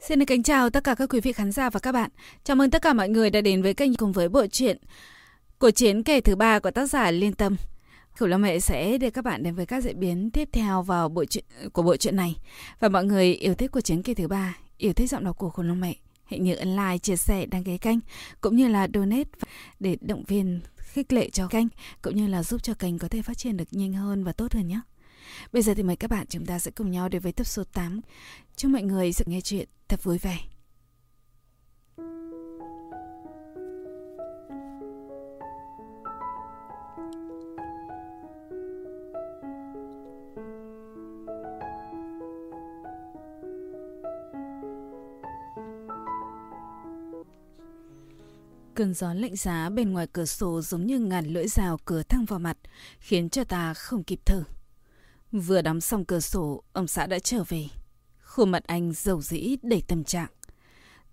Xin kính chào tất cả các quý vị khán giả và các bạn. Chào mừng tất cả mọi người đã đến với kênh cùng với bộ truyện cổ chiến kể thứ ba của tác giả Liên Tâm. Khửu Lâm Mẹ sẽ đưa các bạn đến với các diễn biến tiếp theo vào bộ truyện của bộ truyện này. Và mọi người yêu thích của chiến kể thứ ba, yêu thích giọng đọc của Khổng Lâm Mẹ, hãy nhớ ấn like, chia sẻ, đăng ký kênh cũng như là donate để động viên khích lệ cho kênh cũng như là giúp cho kênh có thể phát triển được nhanh hơn và tốt hơn nhé. Bây giờ thì mời các bạn chúng ta sẽ cùng nhau đến với tập số 8. Chúc mọi người sẽ nghe chuyện thật vui vẻ. Cơn gió lạnh giá bên ngoài cửa sổ giống như ngàn lưỡi rào cửa thăng vào mặt, khiến cho ta không kịp thở. Vừa đóng xong cửa sổ, ông xã đã trở về. Khuôn mặt anh dầu dĩ đầy tâm trạng.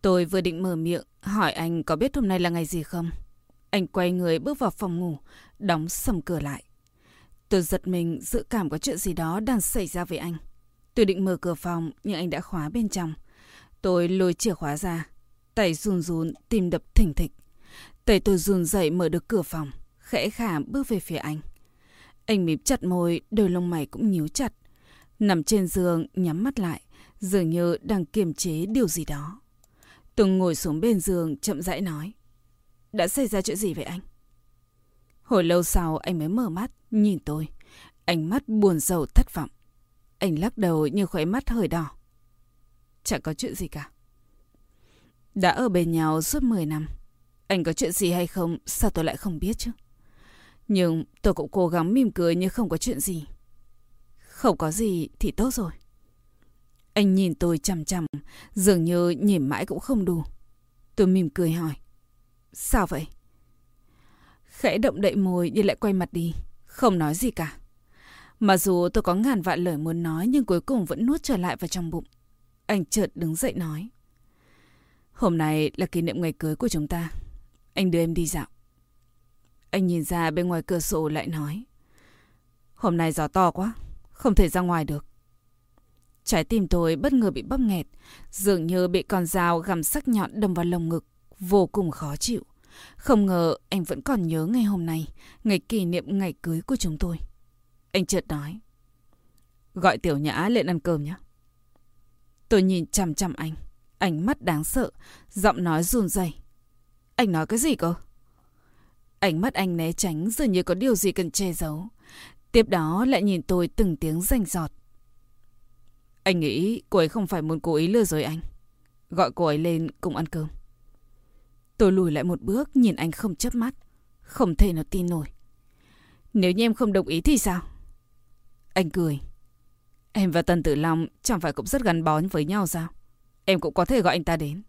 Tôi vừa định mở miệng, hỏi anh có biết hôm nay là ngày gì không? Anh quay người bước vào phòng ngủ, đóng sầm cửa lại. Tôi giật mình dự cảm có chuyện gì đó đang xảy ra với anh. Tôi định mở cửa phòng nhưng anh đã khóa bên trong. Tôi lôi chìa khóa ra, tay run run, tim đập thình thịch. Tay tôi run dậy mở được cửa phòng, khẽ khả bước về phía anh. Anh mím chặt môi, đôi lông mày cũng nhíu chặt. Nằm trên giường, nhắm mắt lại, dường như đang kiềm chế điều gì đó. Tùng ngồi xuống bên giường, chậm rãi nói. Đã xảy ra chuyện gì vậy anh? Hồi lâu sau, anh mới mở mắt, nhìn tôi. Ánh mắt buồn rầu thất vọng. Anh lắc đầu như khóe mắt hơi đỏ. Chẳng có chuyện gì cả. Đã ở bên nhau suốt 10 năm. Anh có chuyện gì hay không, sao tôi lại không biết chứ? Nhưng tôi cũng cố gắng mỉm cười như không có chuyện gì. Không có gì thì tốt rồi. Anh nhìn tôi chằm chằm, dường như nhìn mãi cũng không đủ. Tôi mỉm cười hỏi. Sao vậy? Khẽ động đậy môi nhưng lại quay mặt đi, không nói gì cả. Mặc dù tôi có ngàn vạn lời muốn nói nhưng cuối cùng vẫn nuốt trở lại vào trong bụng. Anh chợt đứng dậy nói. Hôm nay là kỷ niệm ngày cưới của chúng ta. Anh đưa em đi dạo. Anh nhìn ra bên ngoài cửa sổ lại nói. Hôm nay gió to quá, không thể ra ngoài được. Trái tim tôi bất ngờ bị bóp nghẹt, dường như bị con dao găm sắc nhọn đâm vào lồng ngực, vô cùng khó chịu. Không ngờ anh vẫn còn nhớ ngày hôm nay, ngày kỷ niệm ngày cưới của chúng tôi. Anh chợt nói. Gọi tiểu nhã lên ăn cơm nhé. Tôi nhìn chằm chằm anh, ánh mắt đáng sợ, giọng nói run rẩy. Anh nói cái gì cơ? Ánh mắt anh né tránh dường như có điều gì cần che giấu. Tiếp đó lại nhìn tôi từng tiếng rành giọt. Anh nghĩ cô ấy không phải muốn cố ý lừa dối anh. Gọi cô ấy lên cùng ăn cơm. Tôi lùi lại một bước, nhìn anh không chớp mắt. Không thể nào tin nổi. Nếu như em không đồng ý thì sao? Anh cười. Em và Tần Tử Long chẳng phải cũng rất gắn bó với nhau sao? Em cũng có thể gọi anh ta đến.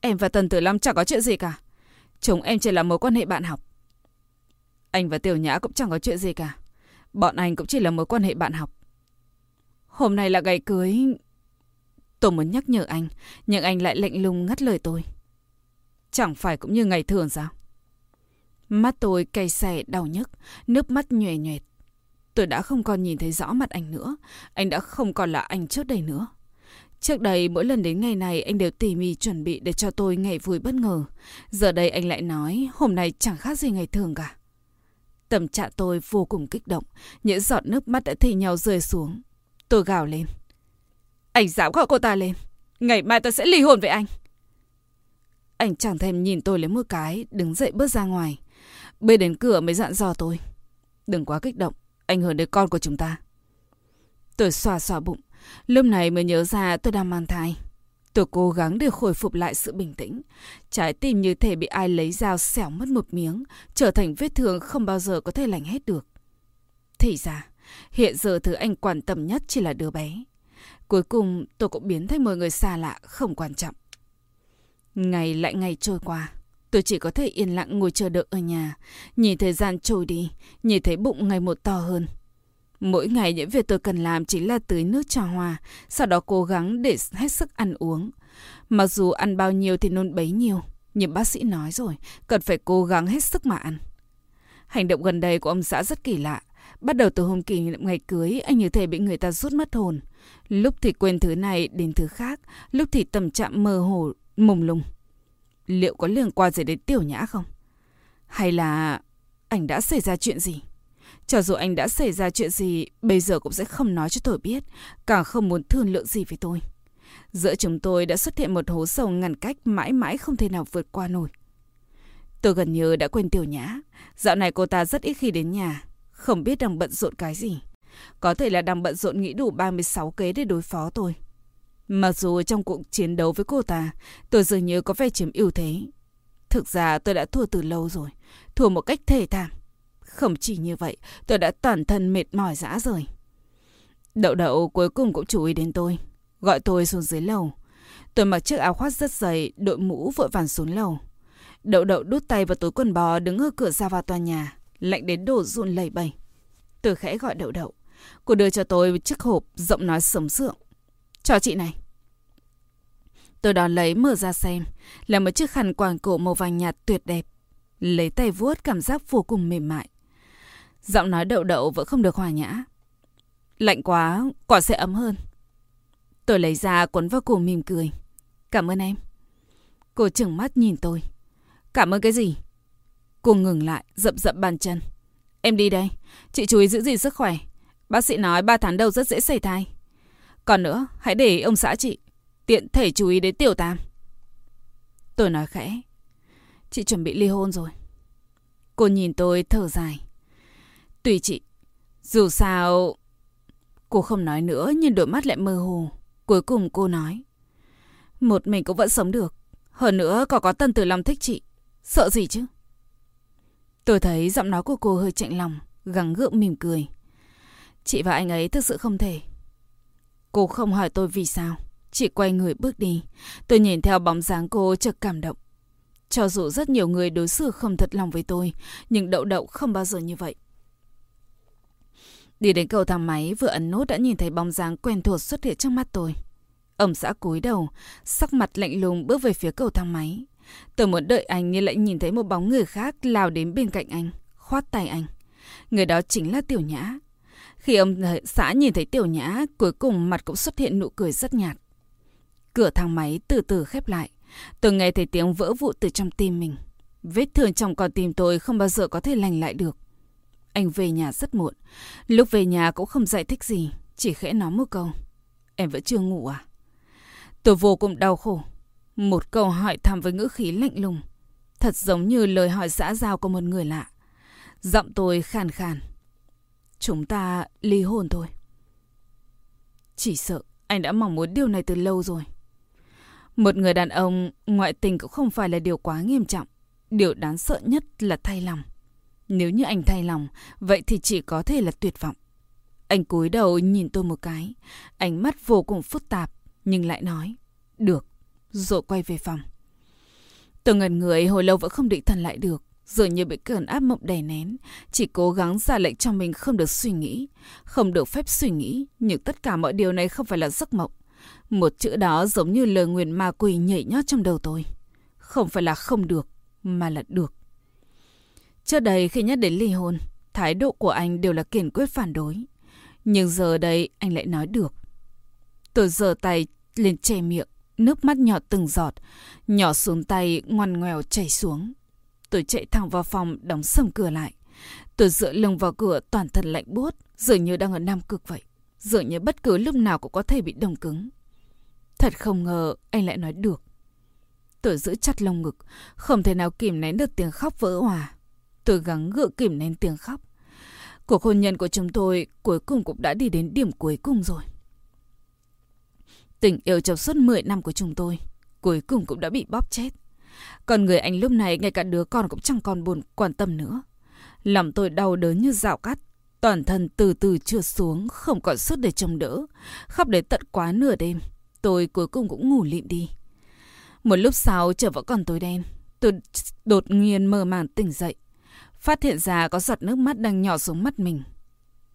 Em và Tần Tử Long chẳng có chuyện gì cả. Chúng em chỉ là mối quan hệ bạn học. Anh và Tiểu Nhã cũng chẳng có chuyện gì cả. Bọn anh cũng chỉ là mối quan hệ bạn học. Hôm nay là ngày cưới... Tôi muốn nhắc nhở anh, nhưng anh lại lạnh lùng ngắt lời tôi. Chẳng phải cũng như ngày thường sao? Mắt tôi cay xè đau nhức, nước mắt nhòe nhòe. Tôi đã không còn nhìn thấy rõ mặt anh nữa. Anh đã không còn là anh trước đây nữa. Trước đây mỗi lần đến ngày này anh đều tỉ mỉ chuẩn bị để cho tôi ngày vui bất ngờ. Giờ đây anh lại nói hôm nay chẳng khác gì ngày thường cả. Tâm trạng tôi vô cùng kích động, những giọt nước mắt đã thi nhau rơi xuống. Tôi gào lên. Anh dám gọi cô ta lên. Ngày mai tôi sẽ ly hôn với anh. Anh chẳng thèm nhìn tôi lấy một cái, đứng dậy bước ra ngoài. Bê đến cửa mới dặn dò tôi. Đừng quá kích động, anh hưởng đến con của chúng ta. Tôi xoa xoa bụng, Lúc này mới nhớ ra tôi đang mang thai. Tôi cố gắng để khôi phục lại sự bình tĩnh. Trái tim như thể bị ai lấy dao xẻo mất một miếng, trở thành vết thương không bao giờ có thể lành hết được. Thì ra, hiện giờ thứ anh quan tâm nhất chỉ là đứa bé. Cuối cùng tôi cũng biến thành một người xa lạ, không quan trọng. Ngày lại ngày trôi qua, tôi chỉ có thể yên lặng ngồi chờ đợi ở nhà, nhìn thời gian trôi đi, nhìn thấy bụng ngày một to hơn. Mỗi ngày những việc tôi cần làm chính là tưới nước cho hoa, sau đó cố gắng để hết sức ăn uống. Mặc dù ăn bao nhiêu thì nôn bấy nhiêu, nhưng bác sĩ nói rồi, cần phải cố gắng hết sức mà ăn. Hành động gần đây của ông xã rất kỳ lạ. Bắt đầu từ hôm kỷ niệm ngày cưới, anh như thể bị người ta rút mất hồn. Lúc thì quên thứ này đến thứ khác, lúc thì tâm trạng mơ hồ, mông lung. Liệu có liên quan gì đến tiểu nhã không? Hay là anh đã xảy ra chuyện gì? Cho dù anh đã xảy ra chuyện gì, bây giờ cũng sẽ không nói cho tôi biết, càng không muốn thương lượng gì với tôi. Giữa chúng tôi đã xuất hiện một hố sâu ngăn cách mãi mãi không thể nào vượt qua nổi. Tôi gần như đã quên tiểu nhã. Dạo này cô ta rất ít khi đến nhà, không biết đang bận rộn cái gì. Có thể là đang bận rộn nghĩ đủ 36 kế để đối phó tôi. Mặc dù trong cuộc chiến đấu với cô ta, tôi dường như có vẻ chiếm ưu thế. Thực ra tôi đã thua từ lâu rồi, thua một cách thể thảm. Không chỉ như vậy, tôi đã toàn thân mệt mỏi dã rời. Đậu đậu cuối cùng cũng chú ý đến tôi, gọi tôi xuống dưới lầu. Tôi mặc chiếc áo khoác rất dày, đội mũ vội vàng xuống lầu. Đậu đậu đút tay vào túi quần bò đứng ở cửa ra vào tòa nhà, lạnh đến đổ run lẩy bẩy. Tôi khẽ gọi đậu đậu. Cô đưa cho tôi một chiếc hộp giọng nói sầm sượng. Cho chị này. Tôi đón lấy mở ra xem, là một chiếc khăn quàng cổ màu vàng nhạt tuyệt đẹp. Lấy tay vuốt cảm giác vô cùng mềm mại. Giọng nói đậu đậu vẫn không được hòa nhã. Lạnh quá, quả sẽ ấm hơn. Tôi lấy ra quấn vào cổ mỉm cười. Cảm ơn em. Cô chừng mắt nhìn tôi. Cảm ơn cái gì? Cô ngừng lại, dậm dậm bàn chân. Em đi đây. Chị chú ý giữ gìn sức khỏe. Bác sĩ nói 3 tháng đầu rất dễ xảy thai. Còn nữa, hãy để ông xã chị. Tiện thể chú ý đến tiểu tam. Tôi nói khẽ. Chị chuẩn bị ly hôn rồi. Cô nhìn tôi thở dài. Tùy chị. Dù sao... Cô không nói nữa nhưng đôi mắt lại mơ hồ. Cuối cùng cô nói. Một mình cũng vẫn sống được. Hơn nữa còn có Tân Tử lòng thích chị. Sợ gì chứ? Tôi thấy giọng nói của cô hơi chạnh lòng, gắng gượng mỉm cười. Chị và anh ấy thực sự không thể. Cô không hỏi tôi vì sao, chị quay người bước đi. Tôi nhìn theo bóng dáng cô chợt cảm động. Cho dù rất nhiều người đối xử không thật lòng với tôi, nhưng đậu đậu không bao giờ như vậy. Đi đến cầu thang máy, vừa ấn nút đã nhìn thấy bóng dáng quen thuộc xuất hiện trước mắt tôi. Ông xã cúi đầu, sắc mặt lạnh lùng bước về phía cầu thang máy. Tôi muốn đợi anh nhưng lại nhìn thấy một bóng người khác lao đến bên cạnh anh, khoát tay anh. Người đó chính là Tiểu Nhã. Khi ông ờ, xã nhìn thấy Tiểu Nhã, cuối cùng mặt cũng xuất hiện nụ cười rất nhạt. Cửa thang máy từ từ khép lại. Tôi nghe thấy tiếng vỡ vụn từ trong tim mình. Vết thương trong con tim tôi không bao giờ có thể lành lại được. Anh về nhà rất muộn. Lúc về nhà cũng không giải thích gì, chỉ khẽ nói một câu. Em vẫn chưa ngủ à? Tôi vô cùng đau khổ. Một câu hỏi thăm với ngữ khí lạnh lùng. Thật giống như lời hỏi xã giao của một người lạ. Giọng tôi khàn khàn. Chúng ta ly hôn thôi. Chỉ sợ anh đã mong muốn điều này từ lâu rồi. Một người đàn ông, ngoại tình cũng không phải là điều quá nghiêm trọng. Điều đáng sợ nhất là thay lòng. Nếu như anh thay lòng, vậy thì chỉ có thể là tuyệt vọng. Anh cúi đầu nhìn tôi một cái, ánh mắt vô cùng phức tạp, nhưng lại nói, được, rồi quay về phòng. Tôi ngần người hồi lâu vẫn không định thần lại được, dường như bị cơn áp mộng đè nén, chỉ cố gắng ra lệnh cho mình không được suy nghĩ, không được phép suy nghĩ, nhưng tất cả mọi điều này không phải là giấc mộng. Một chữ đó giống như lời nguyền ma quỷ nhảy nhót trong đầu tôi. Không phải là không được, mà là được. Trước đây khi nhắc đến ly hôn, thái độ của anh đều là kiên quyết phản đối. Nhưng giờ đây anh lại nói được. Tôi giơ tay lên che miệng, nước mắt nhỏ từng giọt, nhỏ xuống tay ngoằn ngoèo chảy xuống. Tôi chạy thẳng vào phòng đóng sầm cửa lại. Tôi dựa lưng vào cửa toàn thân lạnh buốt, dường như đang ở Nam Cực vậy. Dường như bất cứ lúc nào cũng có thể bị đông cứng. Thật không ngờ anh lại nói được. Tôi giữ chặt lồng ngực, không thể nào kìm nén được tiếng khóc vỡ hòa. Tôi gắng gượng kìm nén tiếng khóc. Cuộc hôn nhân của chúng tôi cuối cùng cũng đã đi đến điểm cuối cùng rồi. Tình yêu trong suốt 10 năm của chúng tôi cuối cùng cũng đã bị bóp chết. Còn người anh lúc này ngay cả đứa con cũng chẳng còn buồn quan tâm nữa. Lòng tôi đau đớn như dạo cắt. Toàn thân từ từ trượt xuống, không còn sức để chống đỡ. Khóc đến tận quá nửa đêm. Tôi cuối cùng cũng ngủ lịm đi. Một lúc sau trời vẫn còn tối đen. Tôi đột nhiên mơ màng tỉnh dậy. Phát hiện ra có giọt nước mắt đang nhỏ xuống mắt mình.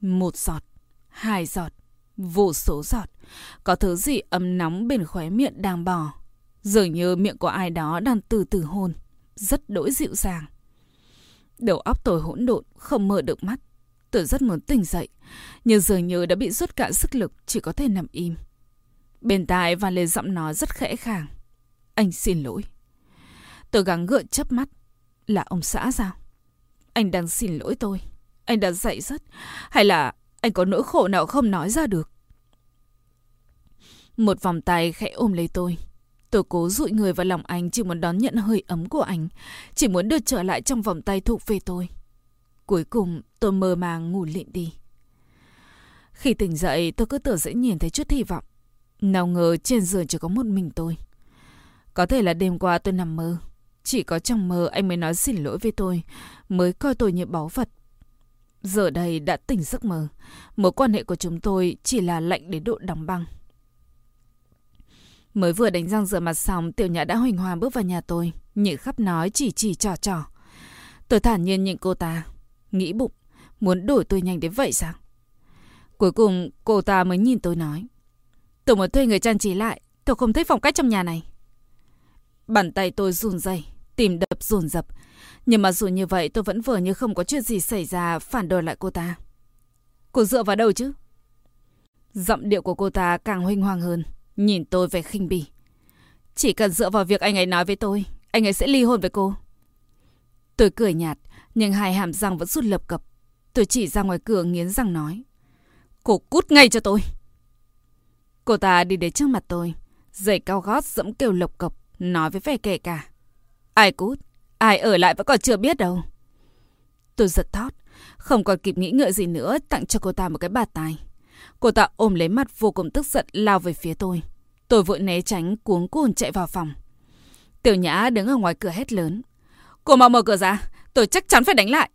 Một giọt, hai giọt, vô số giọt. Có thứ gì ấm nóng bên khóe miệng đang bò. Dường như miệng của ai đó đang từ từ hôn. Rất đỗi dịu dàng. Đầu óc tôi hỗn độn, không mở được mắt. Tôi rất muốn tỉnh dậy, nhưng dường như đã bị rút cạn sức lực, chỉ có thể nằm im. Bên tai và lên giọng nói rất khẽ khàng. Anh xin lỗi. Tôi gắng gượng chớp mắt. Là ông xã sao? Anh đang xin lỗi tôi. Anh đã dậy rất. Hay là anh có nỗi khổ nào không nói ra được? Một vòng tay khẽ ôm lấy tôi. Tôi cố dụi người vào lòng anh chỉ muốn đón nhận hơi ấm của anh. Chỉ muốn được trở lại trong vòng tay thuộc về tôi. Cuối cùng tôi mơ màng ngủ lịm đi. Khi tỉnh dậy tôi cứ tưởng sẽ nhìn thấy chút hy vọng. Nào ngờ trên giường chỉ có một mình tôi. Có thể là đêm qua tôi nằm mơ. Chỉ có trong mơ anh mới nói xin lỗi với tôi, mới coi tôi như báu vật. Giờ đây đã tỉnh giấc mơ. Mối quan hệ của chúng tôi chỉ là lạnh đến độ đóng băng. Mới vừa đánh răng rửa mặt xong, tiểu nhã đã huỳnh hoa bước vào nhà tôi. Nhị khắp nói chỉ chỉ trò trò. Tôi thản nhiên nhìn cô ta. Nghĩ bụng, muốn đuổi tôi nhanh đến vậy sao? Cuối cùng cô ta mới nhìn tôi nói. Tôi muốn thuê người trang trí lại. Tôi không thích phong cách trong nhà này. Bàn tay tôi run rẩy, tìm đập rồn rập. Nhưng mà dù như vậy tôi vẫn vừa như không có chuyện gì xảy ra phản đối lại cô ta. Cô dựa vào đâu chứ? Giọng điệu của cô ta càng huynh hoàng hơn. Nhìn tôi vẻ khinh bỉ. Chỉ cần dựa vào việc anh ấy nói với tôi, anh ấy sẽ ly hôn với cô. Tôi cười nhạt, nhưng hai hàm răng vẫn rút lập cập. Tôi chỉ ra ngoài cửa nghiến răng nói. Cô cút ngay cho tôi. Cô ta đi đến trước mặt tôi, giày cao gót dẫm kêu lộc cộc, nói với vẻ kể cả. Ai cút, ai ở lại vẫn còn chưa biết đâu. Tôi giật thót, không còn kịp nghĩ ngợi gì nữa, tặng cho cô ta một cái bạt tài Cô ta ôm lấy mặt vô cùng tức giận lao về phía tôi. Tôi vội né tránh cuống cuồng chạy vào phòng. Tiểu Nhã đứng ở ngoài cửa hét lớn. Cô mau mở cửa ra, tôi chắc chắn phải đánh lại.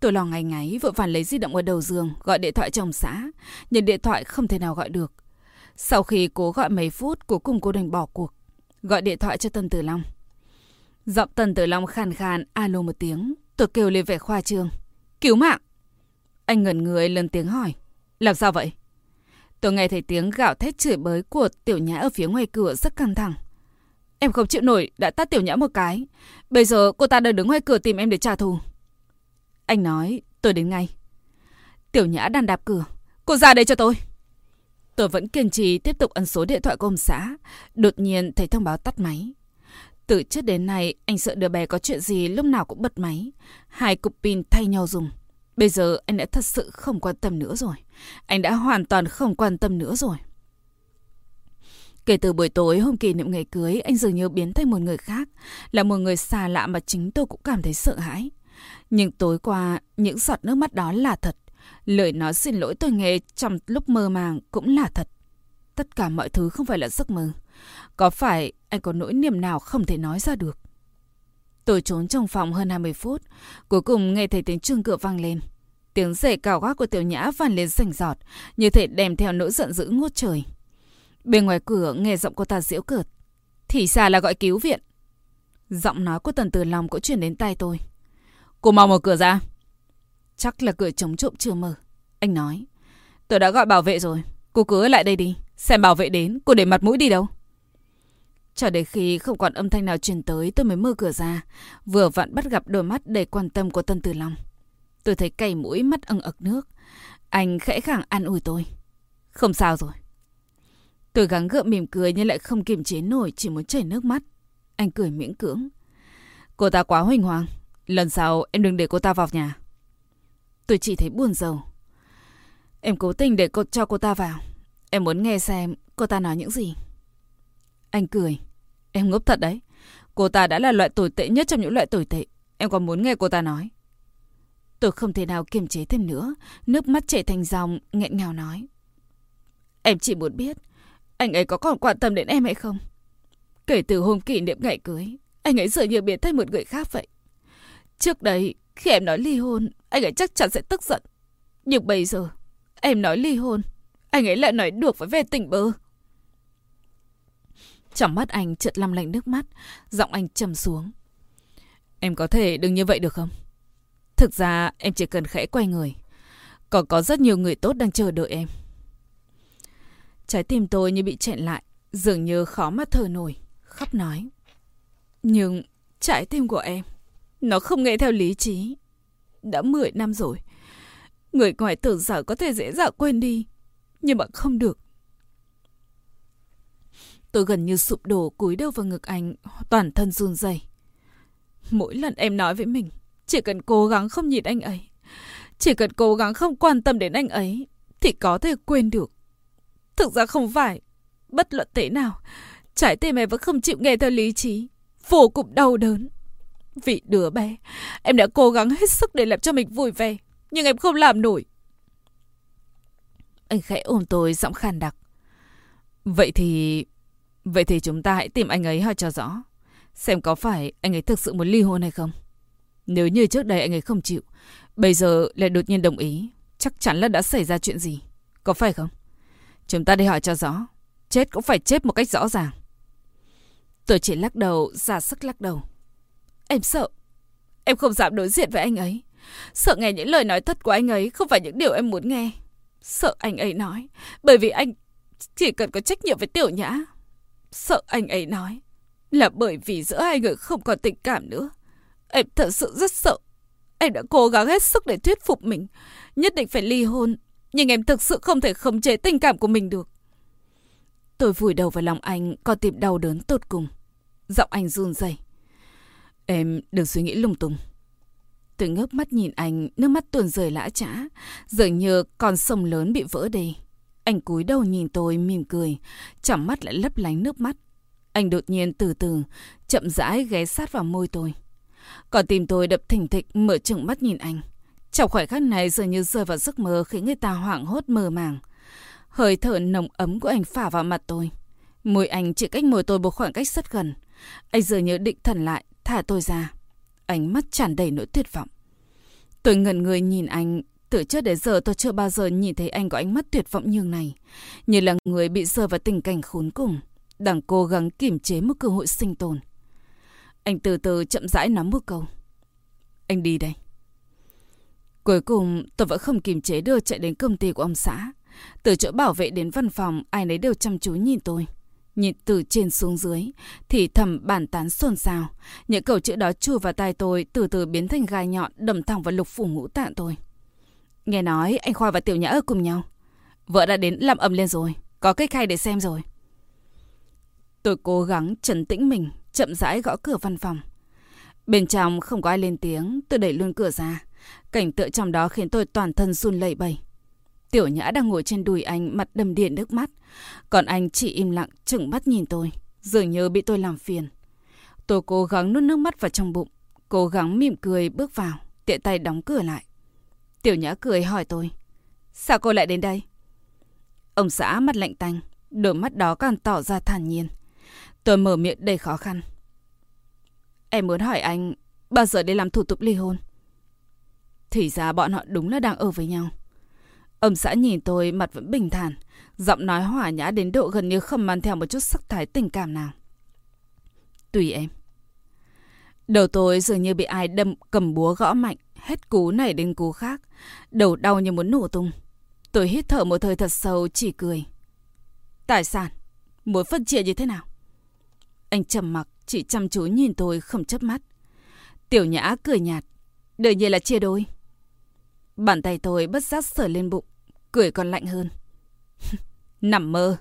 Tôi lo ngày ngáy vội vàng lấy di động ở đầu giường gọi điện thoại chồng xã, nhưng điện thoại không thể nào gọi được. Sau khi cố gọi mấy phút, cuối cùng cô đành bỏ cuộc. Gọi điện thoại cho Tân Tử Long. Giọng Tân Tử Long khàn khàn, alo một tiếng. Tôi kêu lên vẻ khoa trương. Cứu mạng! Anh ngẩn người lên tiếng hỏi. Làm sao vậy? Tôi nghe thấy tiếng gạo thét chửi bới của Tiểu Nhã ở phía ngoài cửa rất căng thẳng. Em không chịu nổi, đã tát Tiểu Nhã một cái. Bây giờ cô ta đang đứng ngoài cửa tìm em để trả thù. Anh nói, tôi đến ngay. Tiểu Nhã đang đạp cửa. Cô ra đây cho tôi. Tôi vẫn kiên trì tiếp tục ấn số điện thoại của ông xã. Đột nhiên thấy thông báo tắt máy. Từ trước đến nay, anh sợ đứa bé có chuyện gì lúc nào cũng bật máy. Hai cục pin thay nhau dùng. Bây giờ anh đã thật sự không quan tâm nữa rồi. Anh đã hoàn toàn không quan tâm nữa rồi. Kể từ buổi tối hôm kỷ niệm ngày cưới, anh dường như biến thành một người khác. Là một người xa lạ mà chính tôi cũng cảm thấy sợ hãi. Nhưng tối qua, những giọt nước mắt đó là thật. Lời nói xin lỗi tôi nghe trong lúc mơ màng cũng là thật. Tất cả mọi thứ không phải là giấc mơ. Có phải anh có nỗi niềm nào không thể nói ra được? Tôi trốn trong phòng hơn 20 phút, cuối cùng nghe thấy tiếng chuông cửa vang lên. Tiếng rể cào gác của tiểu nhã vang lên rành giọt, như thể đem theo nỗi giận dữ ngút trời. Bên ngoài cửa nghe giọng cô ta giễu cợt. Thì xa là gọi cứu viện. Giọng nói của tần từ lòng cũng chuyển đến tai tôi. Cô mau mở cửa ra. Chắc là cửa chống trộm chưa mở. Anh nói. Tôi đã gọi bảo vệ rồi. Cô cứ ở lại đây đi. Xem bảo vệ đến, cô để mặt mũi đi đâu. Cho đến khi không còn âm thanh nào truyền tới, tôi mới mở cửa ra. Vừa vặn bắt gặp đôi mắt đầy quan tâm của Tân Tử Long. Tôi thấy cay mũi, mắt ẩn ực nước. Anh khẽ khàng an ủi tôi. Không sao rồi. Tôi gắng gượng mỉm cười nhưng lại không kiềm chế nổi, chỉ muốn chảy nước mắt. Anh cười miễn cưỡng. Cô ta quá hoành hoàng. Lần sau em đừng để cô ta vào nhà. Tôi chỉ thấy buồn rầu. Em cố tình để cô, cho cô ta vào. Em muốn nghe xem cô ta nói những gì. Anh cười. Em ngốc thật đấy. Cô ta đã là loại tồi tệ nhất trong những loại tồi tệ. Em còn muốn nghe cô ta nói. Tôi không thể nào kiềm chế thêm nữa. Nước mắt chảy thành dòng, nghẹn ngào nói. Em chỉ muốn biết, anh ấy có còn quan tâm đến em hay không? Kể từ hôm kỷ niệm ngày cưới, anh ấy dường như biến thành một người khác vậy. Trước đây, khi em nói ly hôn, anh ấy chắc chắn sẽ tức giận. Nhưng bây giờ, em nói ly hôn, anh ấy lại nói được với về tình bơ. Trong mắt anh chợt lăm lạnh nước mắt, giọng anh trầm xuống. Em có thể đừng như vậy được không? Thực ra em chỉ cần khẽ quay người. Còn có rất nhiều người tốt đang chờ đợi em. Trái tim tôi như bị chẹn lại, dường như khó mà thở nổi, khóc nói. Nhưng trái tim của em, nó không nghe theo lý trí. Đã 10 năm rồi, Người ngoài tưởng rằng có thể dễ dàng quên đi. Nhưng mà không được. Tôi gần như sụp đổ cúi đầu vào ngực anh, toàn thân run rẩy. Mỗi lần em nói với mình, chỉ cần cố gắng không nhìn anh ấy, chỉ cần cố gắng không quan tâm đến anh ấy, thì có thể quên được. Thực ra không phải, bất luận thế nào, trái tim em vẫn không chịu nghe theo lý trí, vô cùng đau đớn. Vì đứa bé, em đã cố gắng hết sức để làm cho mình vui vẻ, nhưng em không làm nổi. Anh khẽ ôm tôi giọng khàn đặc. Vậy thì... Vậy thì chúng ta hãy tìm anh ấy hỏi cho rõ. Xem có phải anh ấy thực sự muốn ly hôn hay không. Nếu như trước đây anh ấy không chịu, bây giờ lại đột nhiên đồng ý, chắc chắn là đã xảy ra chuyện gì. Có phải không? Chúng ta đi hỏi cho rõ. Chết cũng phải chết một cách rõ ràng. Tôi chỉ lắc đầu, ra sức lắc đầu. Em sợ. Em không dám đối diện với anh ấy. Sợ nghe những lời nói thật của anh ấy không phải những điều em muốn nghe. Sợ anh ấy nói. Bởi vì anh chỉ cần có trách nhiệm với tiểu nhã. Sợ anh ấy nói. Là bởi vì giữa hai người không còn tình cảm nữa. Em thật sự rất sợ. Em đã cố gắng hết sức để thuyết phục mình. Nhất định phải ly hôn. Nhưng em thực sự không thể khống chế tình cảm của mình được. Tôi vùi đầu vào lòng anh, có tìm đau đớn tột cùng. Giọng anh run rẩy. Em đừng suy nghĩ lung tung. Tôi ngước mắt nhìn anh, nước mắt tuôn rơi lã chã, dường như con sông lớn bị vỡ đi. Anh cúi đầu nhìn tôi mỉm cười, chẳng mắt lại lấp lánh nước mắt. Anh đột nhiên từ từ, chậm rãi ghé sát vào môi tôi. Còn tim tôi đập thỉnh thịch mở trừng mắt nhìn anh. Trong khoảnh khắc này dường như rơi vào giấc mơ khiến người ta hoảng hốt mơ màng. Hơi thở nồng ấm của anh phả vào mặt tôi. Môi anh chỉ cách môi tôi một khoảng cách rất gần. Anh dường như định thần lại, thả tôi ra. Ánh mắt tràn đầy nỗi tuyệt vọng. Tôi ngẩn người nhìn anh. Từ trước đến giờ tôi chưa bao giờ nhìn thấy anh có ánh mắt tuyệt vọng như này. Như là người bị rơi vào tình cảnh khốn cùng. Đang cố gắng kiềm chế một cơ hội sinh tồn. Anh từ từ chậm rãi nắm bước câu. Anh đi đây. Cuối cùng tôi vẫn không kiềm chế được chạy đến công ty của ông xã. Từ chỗ bảo vệ đến văn phòng, ai nấy đều chăm chú nhìn tôi. Nhìn từ trên xuống dưới, thì thầm bàn tán xôn xao. Những câu chữ đó chui vào tai tôi, từ từ biến thành gai nhọn đâm thẳng vào lục phủ ngũ tạng tôi. Nghe nói anh Khoa và Tiểu Nhã ở cùng nhau. Vợ đã đến làm ầm lên rồi, có cái khay để xem rồi. Tôi cố gắng trấn tĩnh mình, chậm rãi gõ cửa văn phòng. Bên trong không có ai lên tiếng, tôi đẩy luôn cửa ra. Cảnh tượng trong đó khiến tôi toàn thân run lẩy bẩy. Tiểu Nhã đang ngồi trên đùi anh, mặt đầm điện nước mắt. Còn anh chỉ im lặng, chừng mắt nhìn tôi, dường như bị tôi làm phiền. Tôi cố gắng nuốt nước mắt vào trong bụng, cố gắng mỉm cười bước vào, tiện tay đóng cửa lại. Tiểu Nhã cười hỏi tôi, sao cô lại đến đây? Ông xã mặt lạnh tanh, đôi mắt đó càng tỏ ra thản nhiên. Tôi mở miệng đầy khó khăn. Em muốn hỏi anh, bao giờ để làm thủ tục ly hôn? Thì ra bọn họ đúng là đang ở với nhau. Ông xã nhìn tôi mặt vẫn bình thản, giọng nói hỏa nhã đến độ gần như không mang theo một chút sắc thái tình cảm nào. Tùy em. Đầu tôi dường như bị ai đâm cầm búa gõ mạnh, hết cú này đến cú khác. Đầu đau như muốn nổ tung. Tôi hít thở một thời thật sâu, chỉ cười. Tài sản, muốn phân chia như thế nào? Anh trầm mặc, chỉ chăm chú nhìn tôi không chớp mắt. Tiểu nhã cười nhạt. đời nhiên là chia đôi. Bàn tay tôi bất giác sờ lên bụng, cười còn lạnh hơn. Nằm mơ.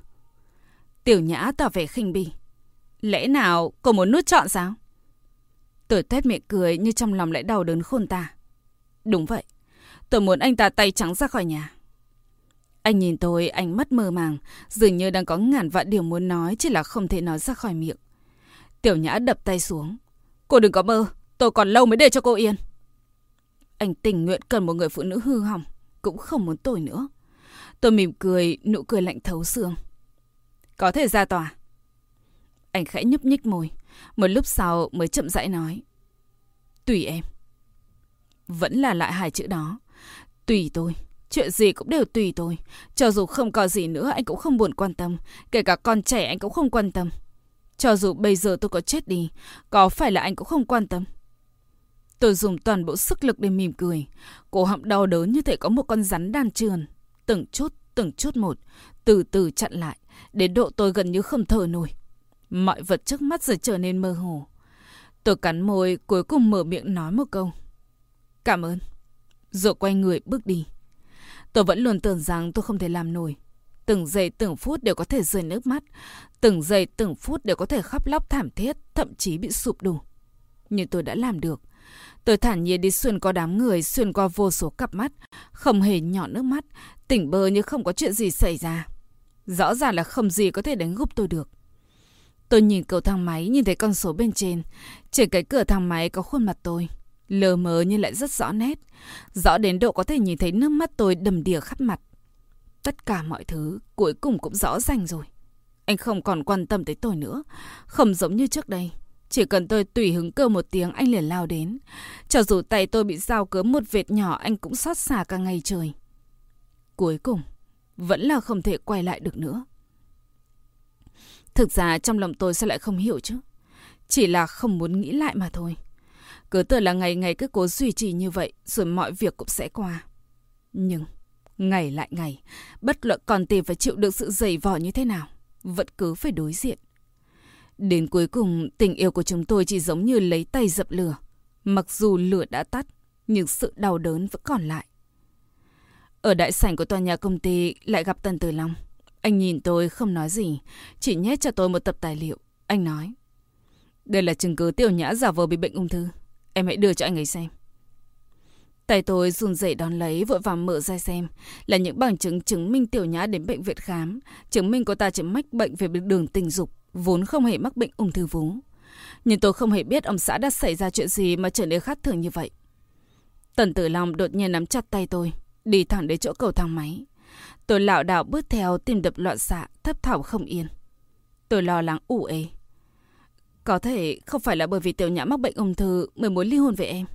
Tiểu nhã tỏ vẻ khinh bỉ. Lẽ nào cô muốn nuốt trọn sao? Tôi tét miệng cười như trong lòng lại đau đớn khôn ta. Đúng vậy. Tôi muốn anh ta tay trắng ra khỏi nhà. Anh nhìn tôi, ánh mắt mơ màng, dường như đang có ngàn vạn điều muốn nói, chỉ là không thể nói ra khỏi miệng. Tiểu Nhã đập tay xuống. Cô đừng có mơ, tôi còn lâu mới để cho cô yên. Anh tình nguyện cần một người phụ nữ hư hỏng, cũng không muốn tôi nữa. Tôi mỉm cười, nụ cười lạnh thấu xương. Có thể ra tòa. Anh khẽ nhúc nhích môi, một lúc sau mới chậm rãi nói. Tùy em. Vẫn là lại hai chữ đó. Tùy tôi. Chuyện gì cũng đều tùy tôi. Cho dù không có gì nữa anh cũng không buồn quan tâm. Kể cả con trẻ anh cũng không quan tâm. Cho dù bây giờ tôi có chết đi, có phải là anh cũng không quan tâm. Tôi dùng toàn bộ sức lực để mỉm cười. Cổ họng đau đớn như thể có một con rắn đan trườn. Từng chút, từng chút một, từ từ chặn lại, đến độ tôi gần như không thở nổi. Mọi vật trước mắt giờ trở nên mơ hồ. Tôi cắn môi, cuối cùng mở miệng nói một câu. Cảm ơn. Rồi quay người bước đi. Tôi vẫn luôn tưởng rằng tôi không thể làm nổi. Từng giây từng phút đều có thể rơi nước mắt. Từng giây từng phút đều có thể khóc lóc thảm thiết, thậm chí bị sụp đổ. Nhưng tôi đã làm được. Tôi thản nhiên đi xuyên qua đám người, xuyên qua vô số cặp mắt, không hề nhỏ nước mắt, tỉnh bơ như không có chuyện gì xảy ra. Rõ ràng là không gì có thể đánh gục tôi được. Tôi nhìn cầu thang máy, nhìn thấy con số bên trên. Trên cái cửa thang máy có khuôn mặt tôi. Lờ mờ nhưng lại rất rõ nét. Rõ đến độ có thể nhìn thấy nước mắt tôi đầm đìa khắp mặt. Tất cả mọi thứ cuối cùng cũng rõ ràng rồi. Anh không còn quan tâm tới tôi nữa. Không giống như trước đây. Chỉ cần tôi tùy hứng cơ một tiếng anh liền lao đến. Cho dù tay tôi bị dao cớ một vệt nhỏ anh cũng xót xa cả ngày trời. Cuối cùng, vẫn là không thể quay lại được nữa. Thực ra trong lòng tôi sẽ lại không hiểu chứ. Chỉ là không muốn nghĩ lại mà thôi. Cứ tưởng là ngày ngày cứ cố duy trì như vậy rồi mọi việc cũng sẽ qua. Nhưng, ngày lại ngày, bất luận còn tìm phải chịu được sự dày vò như thế nào, vẫn cứ phải đối diện. Đến cuối cùng, tình yêu của chúng tôi chỉ giống như lấy tay dập lửa. Mặc dù lửa đã tắt, nhưng sự đau đớn vẫn còn lại. Ở đại sảnh của tòa nhà công ty lại gặp Tần Tử Long. Anh nhìn tôi không nói gì, chỉ nhét cho tôi một tập tài liệu. Anh nói, đây là chứng cứ tiểu nhã giả vờ bị bệnh ung thư. Em hãy đưa cho anh ấy xem. Tay tôi run rẩy đón lấy, vội vàng mở ra xem. Là những bằng chứng chứng minh tiểu nhã đến bệnh viện khám. Chứng minh cô ta chỉ mắc bệnh về đường tình dục, vốn không hề mắc bệnh ung thư vú. Nhưng tôi không hề biết ông xã đã xảy ra chuyện gì mà trở nên khác thường như vậy. Tần Tử Long đột nhiên nắm chặt tay tôi, đi thẳng đến chỗ cầu thang máy. Tôi lảo đảo bước theo tim đập loạn xạ, thấp thỏm không yên. Tôi lo lắng ủ ê. Có thể không phải là bởi vì tiểu nhã mắc bệnh ung thư mới muốn ly hôn với em.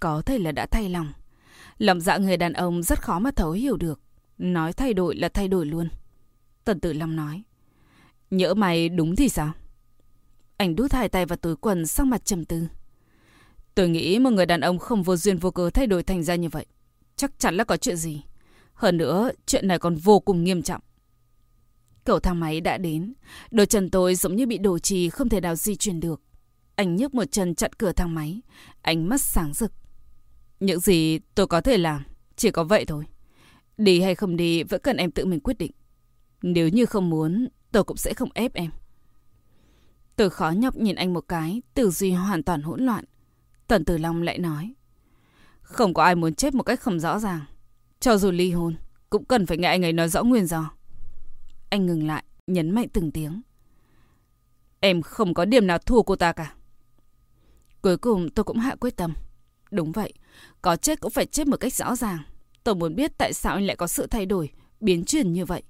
Có thể là đã thay lòng. Lòng dạ người đàn ông rất khó mà thấu hiểu được. Nói thay đổi là thay đổi luôn. Tần Tử Long nói. Nhỡ mày đúng thì sao? Anh đút hai tay vào túi quần sang mặt trầm tư. Tôi nghĩ một người đàn ông không vô duyên vô cớ thay đổi thành ra như vậy. Chắc chắn là có chuyện gì. Hơn nữa, chuyện này còn vô cùng nghiêm trọng. Cầu thang máy đã đến. Đôi chân tôi giống như bị đổ trì không thể nào di chuyển được. Anh nhấc một chân chặn cửa thang máy. Ánh mắt sáng rực. Những gì tôi có thể làm, chỉ có vậy thôi. Đi hay không đi vẫn cần em tự mình quyết định. Nếu như không muốn, tôi cũng sẽ không ép em. Tôi khó nhọc nhìn anh một cái, tư duy hoàn toàn hỗn loạn. Tần Tử Long lại nói. Không có ai muốn chết một cách không rõ ràng. Cho dù ly hôn, cũng cần phải nghe anh ấy nói rõ nguyên do. Anh ngừng lại, nhấn mạnh từng tiếng. Em không có điểm nào thua cô ta cả. Cuối cùng tôi cũng hạ quyết tâm. Đúng vậy, có chết cũng phải chết một cách rõ ràng. Tôi muốn biết tại sao anh lại có sự thay đổi, biến chuyển như vậy.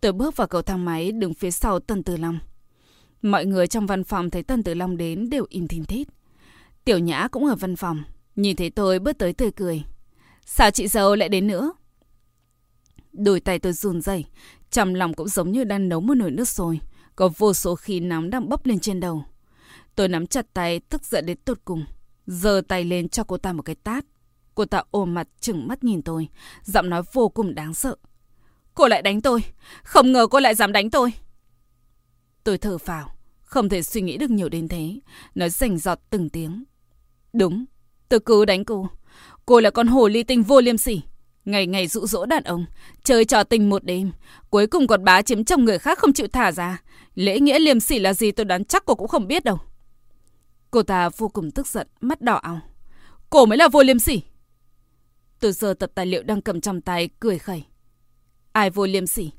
Tôi bước vào cầu thang máy đứng phía sau Tần Tử Long. Mọi người trong văn phòng thấy Tần Tử Long đến đều im thìn thít. Tiểu Nhã cũng ở văn phòng, nhìn thấy tôi bước tới tươi cười. Sao chị dâu lại đến nữa? Đôi tay tôi run rẩy, trong lòng cũng giống như đang nấu một nồi nước sôi, có vô số khí nóng đang bốc lên trên đầu. Tôi nắm chặt tay, tức giận đến tột cùng, giơ tay lên cho cô ta một cái tát. Cô ta ôm mặt chừng mắt nhìn tôi, giọng nói vô cùng đáng sợ. Cô lại đánh tôi, không ngờ cô lại dám đánh tôi. Tôi thở phào, không thể suy nghĩ được nhiều đến thế, nói rành giọt từng tiếng. Đúng, tôi cứ đánh cô. Cô là con hồ ly tinh vô liêm sỉ. Ngày ngày dụ dỗ đàn ông, chơi trò tình một đêm. Cuối cùng còn bá chiếm chồng người khác không chịu thả ra. Lễ nghĩa liềm sỉ là gì tôi đoán chắc cô cũng không biết đâu. Cô ta vô cùng tức giận, mắt đỏ ao. Cô mới là vô liêm sỉ. Tôi giờ tập tài liệu đang cầm trong tay, cười khẩy. Ai vô liêm sỉ?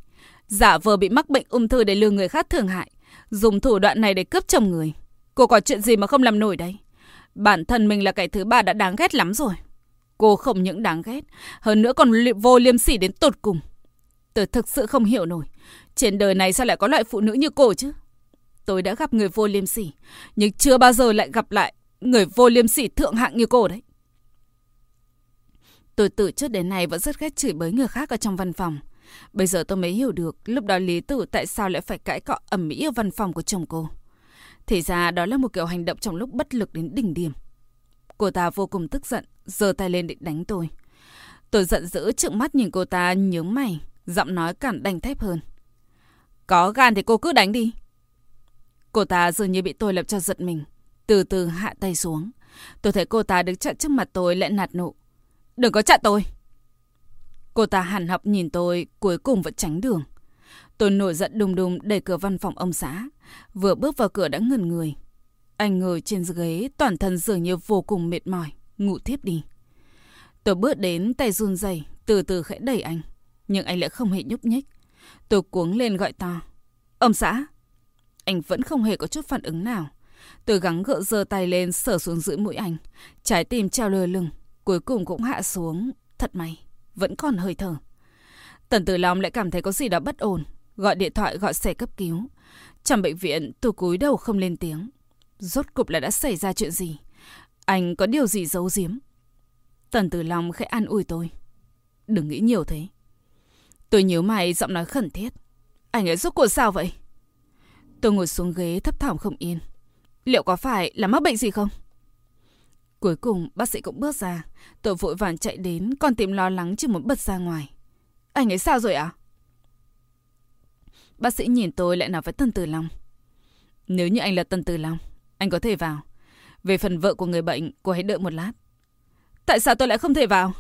Giả vờ bị mắc bệnh ung thư để lừa người khác thương hại. Dùng thủ đoạn này để cướp chồng người. Cô có chuyện gì mà không làm nổi đấy Bản thân mình là cái thứ ba đã đáng ghét lắm rồi. Cô không những đáng ghét, hơn nữa còn vô liêm sỉ đến tột cùng. Tôi thực sự không hiểu nổi. Trên đời này sao lại có loại phụ nữ như cô chứ? Tôi đã gặp người vô liêm sỉ, nhưng chưa bao giờ lại gặp lại người vô liêm sỉ thượng hạng như cô đấy. Tôi từ trước đến nay vẫn rất ghét chửi bới người khác ở trong văn phòng. Bây giờ tôi mới hiểu được lúc đó Lý Tử tại sao lại phải cãi cọ ẩm mỹ ở văn phòng của chồng cô. Thì ra đó là một kiểu hành động trong lúc bất lực đến đỉnh điểm. Cô ta vô cùng tức giận, giơ tay lên định đánh tôi. Tôi giận dữ trợn mắt nhìn cô ta nhướng mày, giọng nói càng đanh thép hơn. Có gan thì cô cứ đánh đi. Cô ta dường như bị tôi lập cho giật mình, từ từ hạ tay xuống. Tôi thấy cô ta đứng chặn trước mặt tôi lại nạt nụ. Đừng có chặn tôi. Cô ta hẳn học nhìn tôi, cuối cùng vẫn tránh đường. Tôi nổi giận đùng đùng đẩy cửa văn phòng ông xã. Vừa bước vào cửa đã ngẩn người. Anh ngồi trên ghế, toàn thân dường như vô cùng mệt mỏi, ngủ thiếp đi. Tôi bước đến, tay run rẩy, từ từ khẽ đẩy anh. Nhưng anh lại không hề nhúc nhích. Tôi cuống lên gọi to. Ông xã! Anh vẫn không hề có chút phản ứng nào. Tôi gắng gượng giơ tay lên sờ xuống giữa mũi anh. Trái tim treo lơ lửng, cuối cùng cũng hạ xuống. Thật may, vẫn còn hơi thở. Tần Tử Long lại cảm thấy có gì đó bất ổn, gọi điện thoại gọi xe cấp cứu. Trong bệnh viện, tôi cúi đầu không lên tiếng. Rốt cục là đã xảy ra chuyện gì? Anh có điều gì giấu giếm? Tần Tử Long khẽ an ủi tôi. Đừng nghĩ nhiều thế. Tôi nhớ mày giọng nói khẩn thiết. Anh ấy rốt cuộc sao vậy? Tôi ngồi xuống ghế thấp thỏm không yên. Liệu có phải là mắc bệnh gì không? Cuối cùng bác sĩ cũng bước ra. Tôi vội vàng chạy đến còn tìm lo lắng chưa muốn bật ra ngoài. Anh ấy sao rồi ạ? À? Bác sĩ nhìn tôi lại nói với Tần Tử Long. Nếu như anh là Tần Tử Long, anh có thể vào. Về phần vợ của người bệnh, cô hãy đợi một lát. Tại sao tôi lại không thể vào?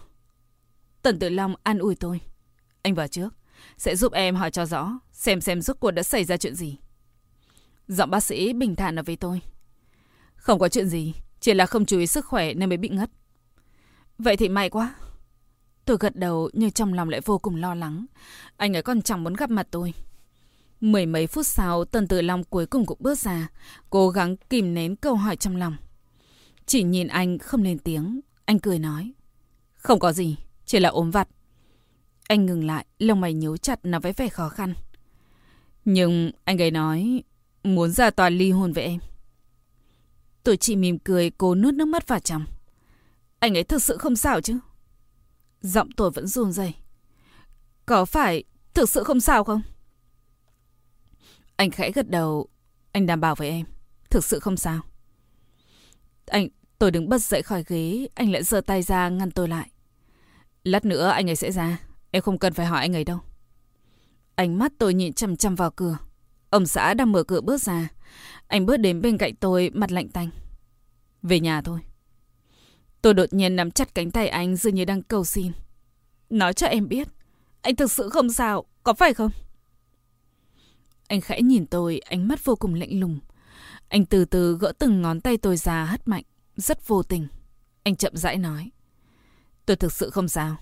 Tần Tử Long an ủi tôi. Anh vào trước, sẽ giúp em hỏi cho rõ, xem xem rốt cuộc đã xảy ra chuyện gì. Giọng bác sĩ bình thản nói với tôi. Không có chuyện gì, chỉ là không chú ý sức khỏe nên mới bị ngất. Vậy thì may quá. Tôi gật đầu nhưng trong lòng lại vô cùng lo lắng. Anh ấy còn chẳng muốn gặp mặt tôi. Mười mấy phút sau, Tần Tử Long cuối cùng cũng bước ra, cố gắng kìm nén câu hỏi trong lòng. Chỉ nhìn anh không lên tiếng, anh cười nói. Không có gì, chỉ là ốm vặt. Anh ngừng lại, lông mày nhíu chặt nói với vẻ khó khăn. Nhưng anh ấy nói muốn ra tòa ly hôn với em. Tôi chị mỉm cười cố nuốt nước mắt vào trong. Anh ấy thực sự không sao chứ? Giọng tôi vẫn run rẩy. Có phải thực sự không sao không? Anh khẽ gật đầu. Anh đảm bảo với em. Thực sự không sao. Anh, tôi đứng bật dậy khỏi ghế. Anh lại giơ tay ra ngăn tôi lại. Lát nữa anh ấy sẽ ra. Em không cần phải hỏi anh ấy đâu. Ánh mắt tôi nhìn chằm chằm vào cửa. Ông xã đang mở cửa bước ra. Anh bước đến bên cạnh tôi, mặt lạnh tanh. Về nhà thôi. Tôi đột nhiên nắm chặt cánh tay anh dường như đang cầu xin. Nói cho em biết, anh thực sự không sao, có phải không? Anh khẽ nhìn tôi, ánh mắt vô cùng lạnh lùng. Anh từ từ gỡ từng ngón tay tôi ra hất mạnh, rất vô tình. Anh chậm rãi nói. Tôi thực sự không sao.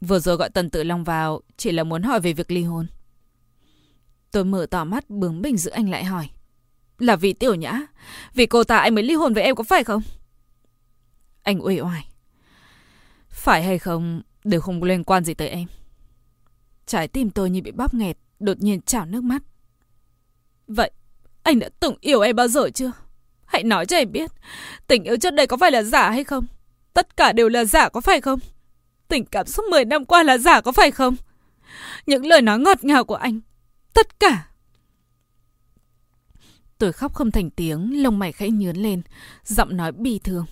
Vừa rồi gọi Tần tự Long vào, chỉ là muốn hỏi về việc ly hôn. Tôi mở tỏ mắt bướng bỉnh giữ anh lại hỏi. Là vì tiểu nhã, vì cô ta anh mới ly hôn với em có phải không? Anh uể oải. Phải hay không, đều không liên quan gì tới em. Trái tim tôi như bị bóp nghẹt, đột nhiên trào nước mắt. Vậy, anh đã từng yêu em bao giờ chưa? Hãy nói cho em biết, tình yêu trước đây có phải là giả hay không? Tất cả đều là giả có phải không? Tình cảm suốt 10 năm qua là giả có phải không? Những lời nói ngọt ngào của anh, tất cả. Tôi khóc không thành tiếng, lông mày khẽ nhướn lên, giọng nói bi thương.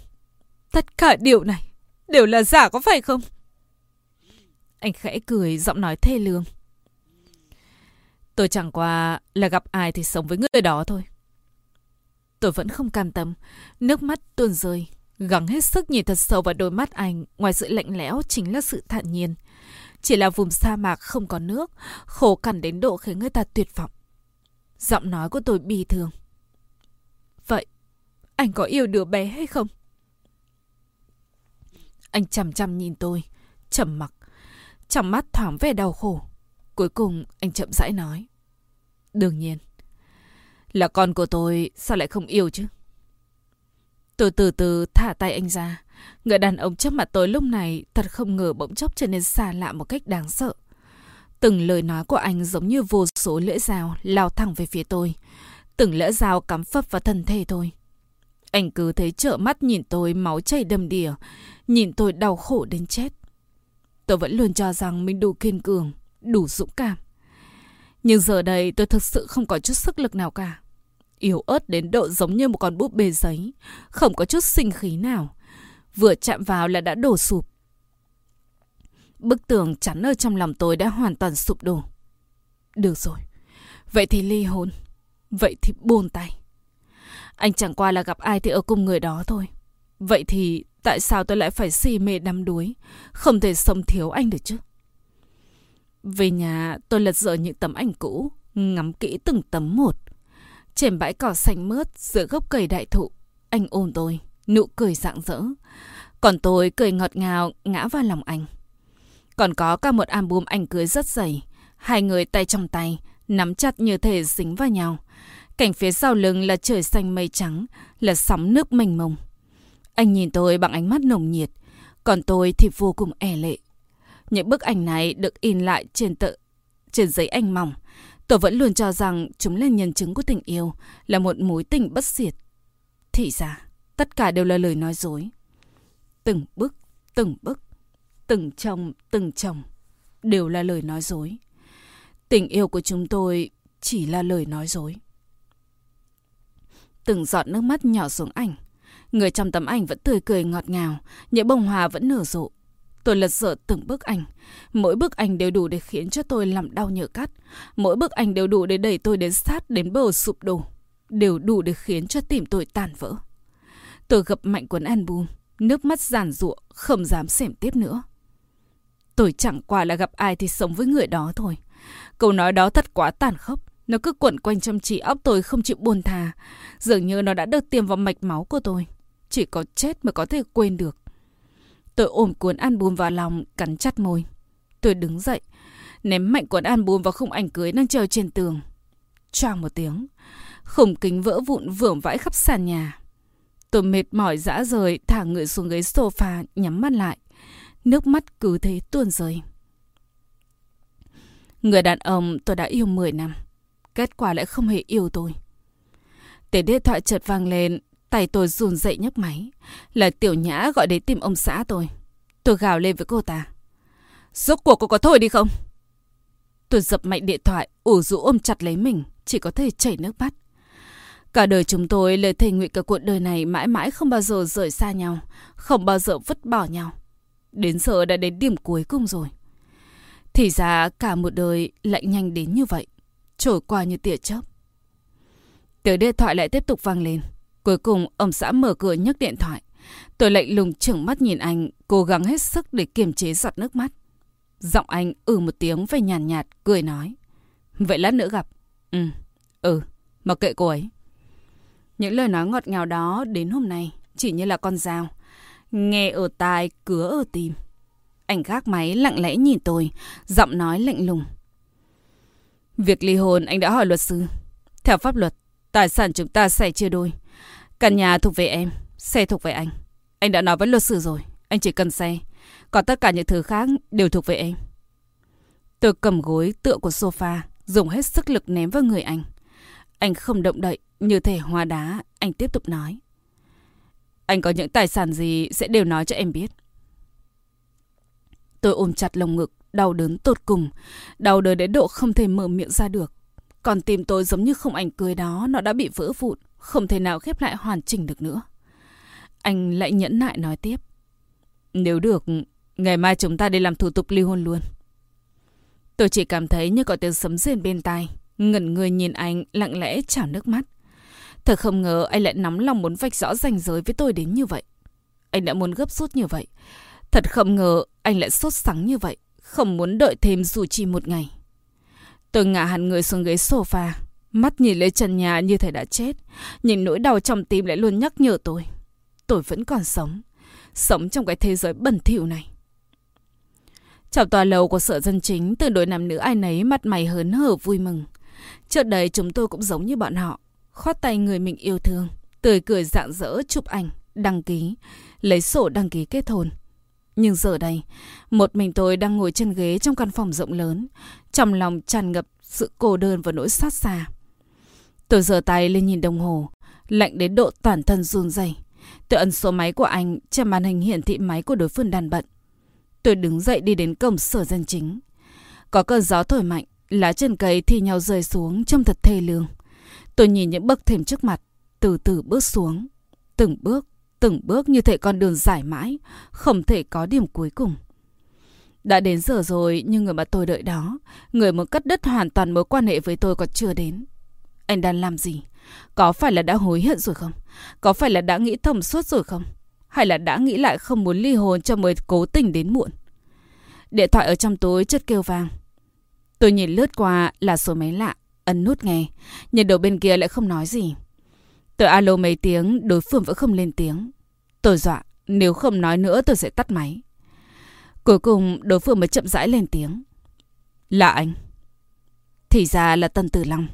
Tất cả điều này đều là giả có phải không? Anh khẽ cười, giọng nói thê lương. Tôi chẳng qua là gặp ai thì sống với người đó thôi. Tôi vẫn không cam tâm, nước mắt tuôn rơi, gắng hết sức nhìn thật sâu vào đôi mắt anh, ngoài sự lạnh lẽo chính là sự thản nhiên. Chỉ là vùng sa mạc không có nước, khổ cằn đến độ khiến người ta tuyệt vọng. Giọng nói của tôi bi thường Vậy, anh có yêu đứa bé hay không? Anh chằm chằm nhìn tôi, trầm mặc, trong mắt thoáng vẻ đau khổ. Cuối cùng anh chậm rãi nói. Đương nhiên. Là con của tôi sao lại không yêu chứ? Tôi từ từ thả tay anh ra. Người đàn ông trước mặt tôi lúc này thật không ngờ bỗng chốc trở nên xa lạ một cách đáng sợ. Từng lời nói của anh giống như vô số lưỡi dao lao thẳng về phía tôi. Từng lưỡi dao cắm phập vào thân thể tôi. Anh cứ thấy trợ mắt nhìn tôi máu chảy đầm đìa, nhìn tôi đau khổ đến chết. Tôi vẫn luôn cho rằng mình đủ kiên cường, đủ dũng cảm. Nhưng giờ đây tôi thực sự không có chút sức lực nào cả. Yếu ớt đến độ giống như một con búp bê giấy, không có chút sinh khí nào. Vừa chạm vào là đã đổ sụp. Bức tường chắn ở trong lòng tôi đã hoàn toàn sụp đổ. Được rồi, vậy thì ly hôn, vậy thì buồn tay. Anh chẳng qua là gặp ai thì ở cùng người đó thôi. Vậy thì tại sao tôi lại phải si mê đắm đuối, không thể sống thiếu anh được chứ? Về nhà tôi lật dở những tấm ảnh cũ, ngắm kỹ từng tấm một. Trên bãi cỏ xanh mướt giữa gốc cây đại thụ, anh ôm tôi, nụ cười rạng rỡ. Còn tôi cười ngọt ngào ngã vào lòng anh. Còn có cả một album ảnh cưới rất dày. Hai người tay trong tay, nắm chặt như thể dính vào nhau. Cảnh phía sau lưng là trời xanh mây trắng, là sóng nước mênh mông. Anh nhìn tôi bằng ánh mắt nồng nhiệt, còn tôi thì vô cùng e lệ. Những bức ảnh này được in lại trên tờ trên giấy ảnh mỏng. Tôi vẫn luôn cho rằng chúng là nhân chứng của tình yêu, là một mối tình bất diệt. Thì ra, tất cả đều là lời nói dối. Từng bức, từng bức, từng chồng, từng chồng, đều là lời nói dối. Tình yêu của chúng tôi chỉ là lời nói dối. Từng giọt nước mắt nhỏ xuống ảnh. Người trong tấm ảnh vẫn tươi cười ngọt ngào, những bông hoa vẫn nở rộ. Tôi lật dở từng bức ảnh. Mỗi bức ảnh đều đủ để khiến cho tôi làm đau nhở cắt. Mỗi bức ảnh đều đủ để đẩy tôi đến sát đến bờ sụp đổ. Đều đủ để khiến cho tim tôi tàn vỡ. Tôi gập mạnh cuốn album, nước mắt giàn ruộng, không dám xem tiếp nữa. Tôi chẳng qua là gặp ai thì sống với người đó thôi. Câu nói đó thật quá tàn khốc. Nó cứ quẩn quanh trong trí óc tôi không chịu buồn thà. Dường như nó đã được tiêm vào mạch máu của tôi. Chỉ có chết mới có thể quên được. Tôi ôm cuốn album vào lòng, cắn chặt môi. Tôi đứng dậy, ném mạnh cuốn album vào khung ảnh cưới đang treo trên tường. Choang một tiếng, khủng kính vỡ vụn vưởng vãi khắp sàn nhà. Tôi mệt mỏi dã rời, thả người xuống ghế sofa, nhắm mắt lại. Nước mắt cứ thế tuôn rơi. Người đàn ông tôi đã yêu 10 năm. Kết quả lại không hề yêu tôi. Tiếng điện thoại chợt vang lên, tay tôi run dậy nhấc máy. Là tiểu nhã gọi đến tìm ông xã tôi. Tôi gào lên với cô ta. Rốt cuộc cô có thôi đi không? Tôi dập mạnh điện thoại, ủ rũ ôm chặt lấy mình, chỉ có thể chảy nước mắt. Cả đời chúng tôi lời thề nguyện cả cuộc đời này mãi mãi không bao giờ rời xa nhau, không bao giờ vứt bỏ nhau. Đến giờ đã đến điểm cuối cùng rồi. Thì ra cả một đời lại nhanh đến như vậy, trôi qua như tia chớp. Tiếng điện thoại lại tiếp tục vang lên. Cuối cùng ông xã mở cửa nhấc điện thoại. Tôi lạnh lùng trưởng mắt nhìn anh, cố gắng hết sức để kiềm chế giọt nước mắt. Giọng anh ừ một tiếng về nhàn nhạt, nhạt, cười nói. Vậy lát nữa gặp. Ừ, ừ, mặc kệ cô ấy. Những lời nói ngọt ngào đó đến hôm nay chỉ như là con dao. Nghe ở tai, cứa ở tim. Anh gác máy lặng lẽ nhìn tôi, giọng nói lạnh lùng. Việc ly hôn anh đã hỏi luật sư. Theo pháp luật, tài sản chúng ta sẽ chia đôi. Căn nhà thuộc về em, xe thuộc về anh. Anh đã nói với luật sư rồi, anh chỉ cần xe. Còn tất cả những thứ khác đều thuộc về em. Tôi cầm gối tựa của sofa, dùng hết sức lực ném vào người anh. Anh không động đậy, như thể hoa đá, anh tiếp tục nói. Anh có những tài sản gì sẽ đều nói cho em biết. Tôi ôm chặt lồng ngực, đau đớn tột cùng. Đau đớn đến độ không thể mở miệng ra được. Còn tim tôi giống như không ảnh cưới đó, nó đã bị vỡ vụn, không thể nào khép lại hoàn chỉnh được nữa. Anh lại nhẫn nại nói tiếp. Nếu được, ngày mai chúng ta đi làm thủ tục ly hôn luôn. Tôi chỉ cảm thấy như có tiếng sấm rền bên tai, ngẩn người nhìn anh lặng lẽ trào nước mắt. Thật không ngờ anh lại nắm lòng muốn vạch rõ ranh giới với tôi đến như vậy. Anh đã muốn gấp rút như vậy. Thật không ngờ anh lại sốt sắng như vậy, không muốn đợi thêm dù chỉ một ngày. Tôi ngả hẳn người xuống ghế sofa, mắt nhìn lên trần nhà như thể đã chết, nhìn nỗi đau trong tim lại luôn nhắc nhở tôi. Tôi vẫn còn sống, sống trong cái thế giới bẩn thỉu này. Trong tòa lầu của sở dân chính, từ đôi nam nữ ai nấy mặt mày hớn hở vui mừng. Trước đây chúng tôi cũng giống như bọn họ, khoát tay người mình yêu thương, tươi cười rạng rỡ chụp ảnh, đăng ký, lấy sổ đăng ký kết hôn. Nhưng giờ đây, một mình tôi đang ngồi trên ghế trong căn phòng rộng lớn, trong lòng tràn ngập sự cô đơn và nỗi xót xa. Tôi giơ tay lên nhìn đồng hồ, lạnh đến độ toàn thân run rẩy. Tôi ấn số máy của anh, trên màn hình hiển thị máy của đối phương đàn bận. Tôi đứng dậy đi đến cổng sở dân chính. Có cơn gió thổi mạnh, lá chân cây thì nhau rơi xuống trông thật thê lương. Tôi nhìn những bậc thềm trước mặt, từ từ bước xuống. Từng bước, từng bước như thể con đường dài mãi, không thể có điểm cuối cùng. Đã đến giờ rồi nhưng người mà tôi đợi đó, người muốn cắt đứt hoàn toàn mối quan hệ với tôi còn chưa đến. Anh đang làm gì? Có phải là đã hối hận rồi không? Có phải là đã nghĩ thông suốt rồi không? Hay là đã nghĩ lại không muốn ly hôn cho mới cố tình đến muộn? Điện thoại ở trong túi chất kêu vang. Tôi nhìn lướt qua là số máy lạ, ấn nút nghe. Nhìn đầu bên kia lại không nói gì. Tôi alo mấy tiếng, đối phương vẫn không lên tiếng. Tôi dọa, nếu không nói nữa tôi sẽ tắt máy. Cuối cùng đối phương mới chậm rãi lên tiếng. Là anh. Thì ra là Tân Tử Long.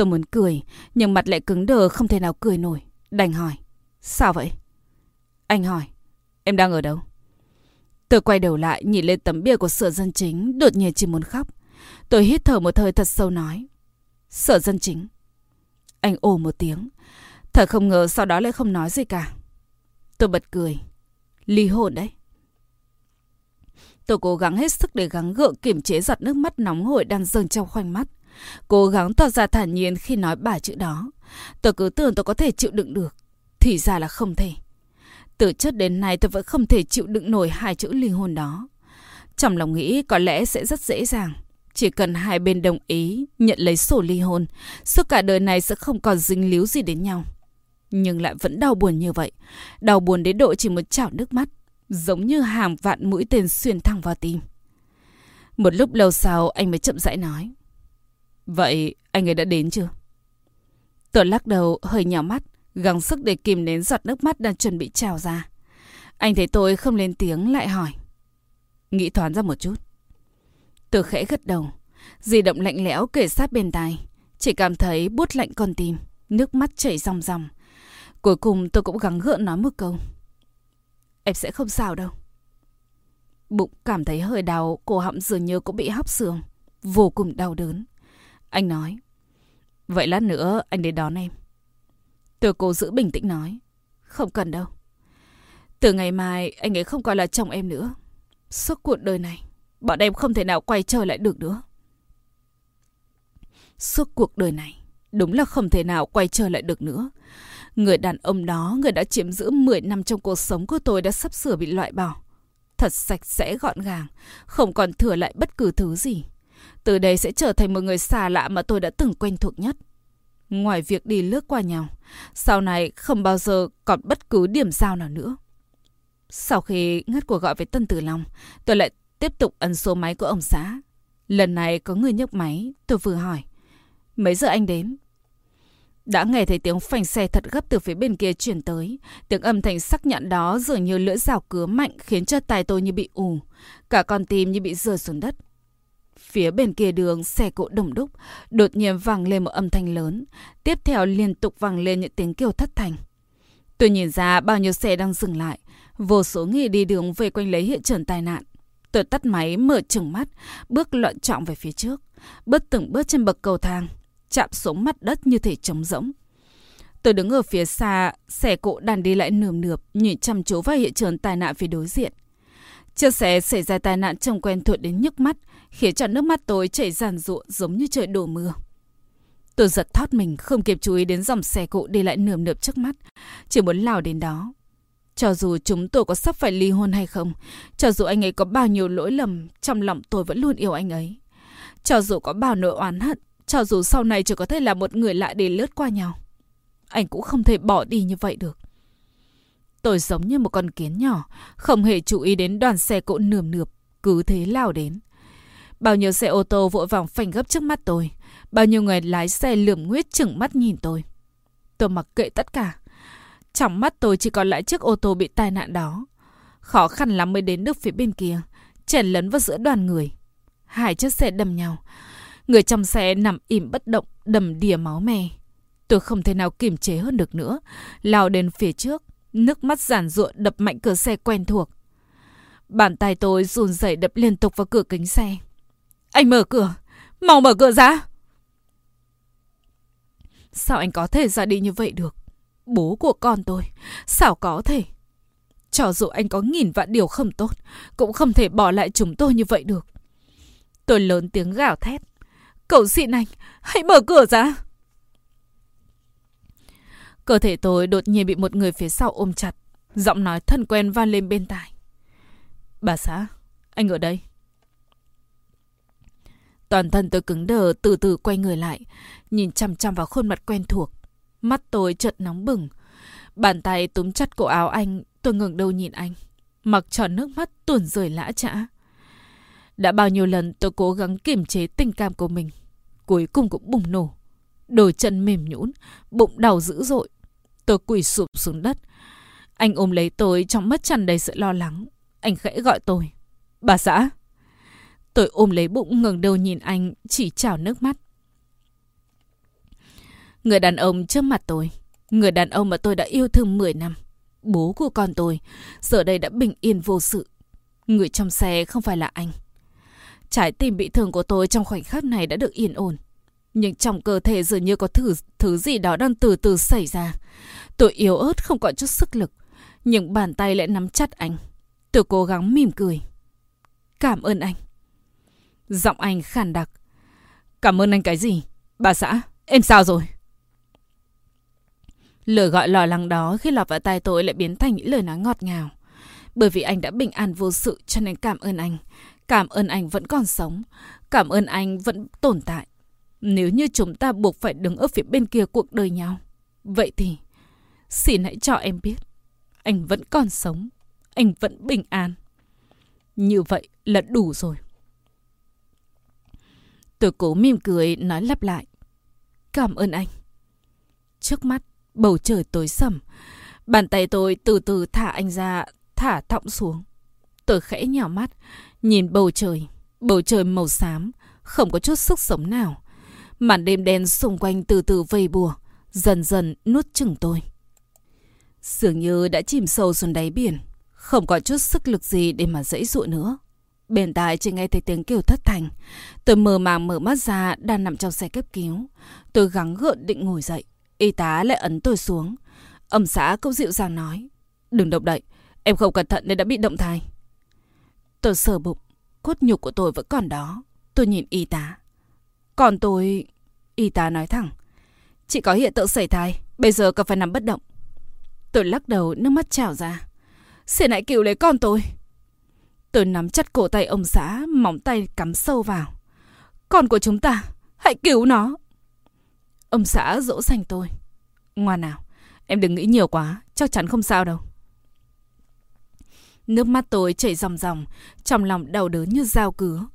Tôi muốn cười, nhưng mặt lại cứng đờ không thể nào cười nổi. Đành hỏi. Sao vậy? Anh hỏi. Em đang ở đâu? Tôi quay đầu lại nhìn lên tấm bia của sở dân chính, đột nhiên chỉ muốn khóc. Tôi hít thở một hơi thật sâu nói. Sở dân chính. Anh ồ một tiếng. Thật không ngờ sau đó lại không nói gì cả. Tôi bật cười. Ly hôn đấy. Tôi cố gắng hết sức để gắng gượng kiểm chế giọt nước mắt nóng hổi đang dâng trong khoanh mắt. Cố gắng tỏ ra thản nhiên khi nói ba chữ đó. Tôi cứ tưởng tôi có thể chịu đựng được. Thì ra là không thể. Từ trước đến nay tôi vẫn không thể chịu đựng nổi hai chữ ly hôn đó. Trong lòng nghĩ có lẽ sẽ rất dễ dàng. Chỉ cần hai bên đồng ý nhận lấy sổ ly hôn, suốt cả đời này sẽ không còn dính líu gì đến nhau. Nhưng lại vẫn đau buồn như vậy. Đau buồn đến độ chỉ một chảo nước mắt, giống như hàng vạn mũi tên xuyên thẳng vào tim. Một lúc lâu sau anh mới chậm rãi nói. Vậy anh ấy đã đến chưa? Tôi lắc đầu hơi nhỏ mắt, gắng sức để kìm nén giọt nước mắt đang chuẩn bị trào ra. Anh thấy tôi không lên tiếng lại hỏi. Nghĩ thoáng ra một chút. Tôi khẽ gật đầu. Di động lạnh lẽo kể sát bên tai. Chỉ cảm thấy bút lạnh con tim. Nước mắt chảy ròng ròng. Cuối cùng tôi cũng gắng gượng nói một câu. Em sẽ không sao đâu. Bụng cảm thấy hơi đau, cổ họng dường như cũng bị hóc xương. Vô cùng đau đớn. Anh nói. Vậy lát nữa anh đến đón em. Tôi cố giữ bình tĩnh nói. Không cần đâu. Từ ngày mai anh ấy không còn là chồng em nữa. Suốt cuộc đời này, bọn em không thể nào quay trở lại được nữa. Suốt cuộc đời này, đúng là không thể nào quay trở lại được nữa. Người đàn ông đó, người đã chiếm giữ 10 năm trong cuộc sống của tôi đã sắp sửa bị loại bỏ. Thật sạch sẽ gọn gàng, không còn thừa lại bất cứ thứ gì. Từ đây sẽ trở thành một người xa lạ mà tôi đã từng quen thuộc nhất. Ngoài việc đi lướt qua nhau, sau này không bao giờ còn bất cứ điểm giao nào nữa. Sau khi ngắt cuộc gọi với Tân Tử Long, tôi lại tiếp tục ấn số máy của ông xã. Lần này có người nhấc máy, tôi vừa hỏi. Mấy giờ anh đến? Đã nghe thấy tiếng phanh xe thật gấp từ phía bên kia chuyển tới. Tiếng âm thanh sắc nhọn đó dường như lưỡi rào cứa mạnh khiến cho tai tôi như bị ù. Cả con tim như bị rơi xuống đất. Phía bên kia đường, xe cộ đồng đúc, đột nhiên vang lên một âm thanh lớn. Tiếp theo liên tục vang lên những tiếng kêu thất thành. Tôi nhìn ra bao nhiêu xe đang dừng lại. Vô số người đi đường về quanh lấy hiện trường tai nạn. Tôi tắt máy, mở trừng mắt, bước loạn trọng về phía trước. Bước từng bước trên bậc cầu thang, chạm xuống mặt đất như thể trống rỗng. Tôi đứng ở phía xa, xe cộ đàn đi lại nườm nượp, nhìn chăm chú vào hiện trường tai nạn phía đối diện. Chiếc xe xảy ra tai nạn trông quen thuộc đến nhức mắt, khiến cho nước mắt tôi chảy ràn rụa giống như trời đổ mưa. Tôi giật thót mình, không kịp chú ý đến dòng xe cộ đi lại nườm nượp trước mắt, chỉ muốn lao đến đó. Cho dù chúng tôi có sắp phải ly hôn hay không, cho dù anh ấy có bao nhiêu lỗi lầm, trong lòng tôi vẫn luôn yêu anh ấy. Cho dù có bao nỗi oán hận, cho dù sau này chỉ có thể là một người lại để lướt qua nhau. Anh cũng không thể bỏ đi như vậy được. Tôi giống như một con kiến nhỏ, không hề chú ý đến đoàn xe cộ nườm nượp, cứ thế lao đến. Bao nhiêu xe ô tô vội vàng phanh gấp trước mắt tôi. Bao nhiêu người lái xe lườm nguyết chừng mắt nhìn tôi. Tôi mặc kệ tất cả. Trong mắt tôi chỉ còn lại chiếc ô tô bị tai nạn đó. Khó khăn lắm mới đến được phía bên kia. Chèn lấn vào giữa đoàn người. Hai chiếc xe đâm nhau. Người trong xe nằm im bất động, đầm đìa máu me. Tôi không thể nào kiềm chế hơn được nữa. Lao đến phía trước. Nước mắt giản ruộng đập mạnh cửa xe quen thuộc. Bàn tay tôi run rẩy đập liên tục vào cửa kính xe. Anh mở cửa! Mau mở cửa ra! Sao anh có thể ra đi như vậy được? Bố của con tôi, sao có thể? Cho dù anh có nghìn vạn điều không tốt, cũng không thể bỏ lại chúng tôi như vậy được. Tôi lớn tiếng gào thét. cậu xin anh, hãy mở cửa ra! Cơ thể tôi đột nhiên bị một người phía sau ôm chặt. Giọng nói thân quen vang lên bên tai. Bà xã, anh ở đây. Toàn thân tôi cứng đờ từ từ quay người lại, nhìn chăm chăm vào khuôn mặt quen thuộc. Mắt tôi chợt nóng bừng. Bàn tay túm chặt cổ áo anh, tôi ngừng đầu nhìn anh. Mặc tròn nước mắt tuồn rời lã chã. Đã bao nhiêu lần tôi cố gắng kiềm chế tình cảm của mình. Cuối cùng cũng bùng nổ. Đôi chân mềm nhũn, bụng đau dữ dội. Tôi quỳ sụp xuống đất. Anh ôm lấy tôi trong mắt tràn đầy sự lo lắng. Anh khẽ gọi tôi. Bà xã. Tôi ôm lấy bụng ngẩng đầu nhìn anh, chỉ trào nước mắt. Người đàn ông trước mặt tôi. Người đàn ông mà tôi đã yêu thương 10 năm. Bố của con tôi. Giờ đây đã bình yên vô sự. Người trong xe không phải là anh. Trái tim bị thương của tôi trong khoảnh khắc này đã được yên ổn. Nhưng trong cơ thể dường như có thứ, thứ gì đó đang từ từ xảy ra. Tôi yếu ớt không còn chút sức lực. Nhưng bàn tay lại nắm chặt anh. Tôi cố gắng mỉm cười. Cảm ơn anh. Giọng anh khàn đặc. Cảm ơn anh cái gì? Bà xã, em sao rồi? Lời gọi lo lắng đó khi lọt vào tai tôi lại biến thành những lời nói ngọt ngào. Bởi vì anh đã bình an vô sự cho nên cảm ơn anh. Cảm ơn anh vẫn còn sống. Cảm ơn anh vẫn tồn tại. Nếu như chúng ta buộc phải đứng ở phía bên kia cuộc đời nhau. Vậy thì, xin hãy cho em biết. Anh vẫn còn sống. Anh vẫn bình an. Như vậy là đủ rồi. Tôi cố mỉm cười nói lặp lại. Cảm ơn anh. Trước mắt, bầu trời tối sầm. Bàn tay tôi từ từ thả anh ra, thả thọng xuống. Tôi khẽ nhỏ mắt, nhìn bầu trời. Bầu trời màu xám, không có chút sức sống nào. Màn đêm đen xung quanh từ từ vây bùa, dần dần nuốt chừng tôi. Dường như đã chìm sâu xuống đáy biển, không có chút sức lực gì để mà dãy dụa nữa. Bên tai chỉ nghe thấy tiếng kêu thất thành. Tôi mờ màng mở mắt ra, đang nằm trong xe cấp cứu. Tôi gắng gượng định ngồi dậy. Y tá lại ấn tôi xuống. Ông xã cũng dịu dàng nói. Đừng động đậy. Em không cẩn thận nên đã bị động thai. Tôi sờ bụng. Cốt nhục của tôi vẫn còn đó. Tôi nhìn y tá. Còn tôi... Y tá nói thẳng. Chị có hiện tượng sảy thai. Bây giờ cần phải nằm bất động. Tôi lắc đầu, nước mắt trào ra. Xin hãy cứu lấy con tôi. Tôi nắm chặt cổ tay ông xã, móng tay cắm sâu vào. Con của chúng ta, hãy cứu nó. Ông xã dỗ dành tôi. Ngoan nào, em đừng nghĩ nhiều quá, chắc chắn không sao đâu. Nước mắt tôi chảy ròng ròng, trong lòng đau đớn như dao cứa.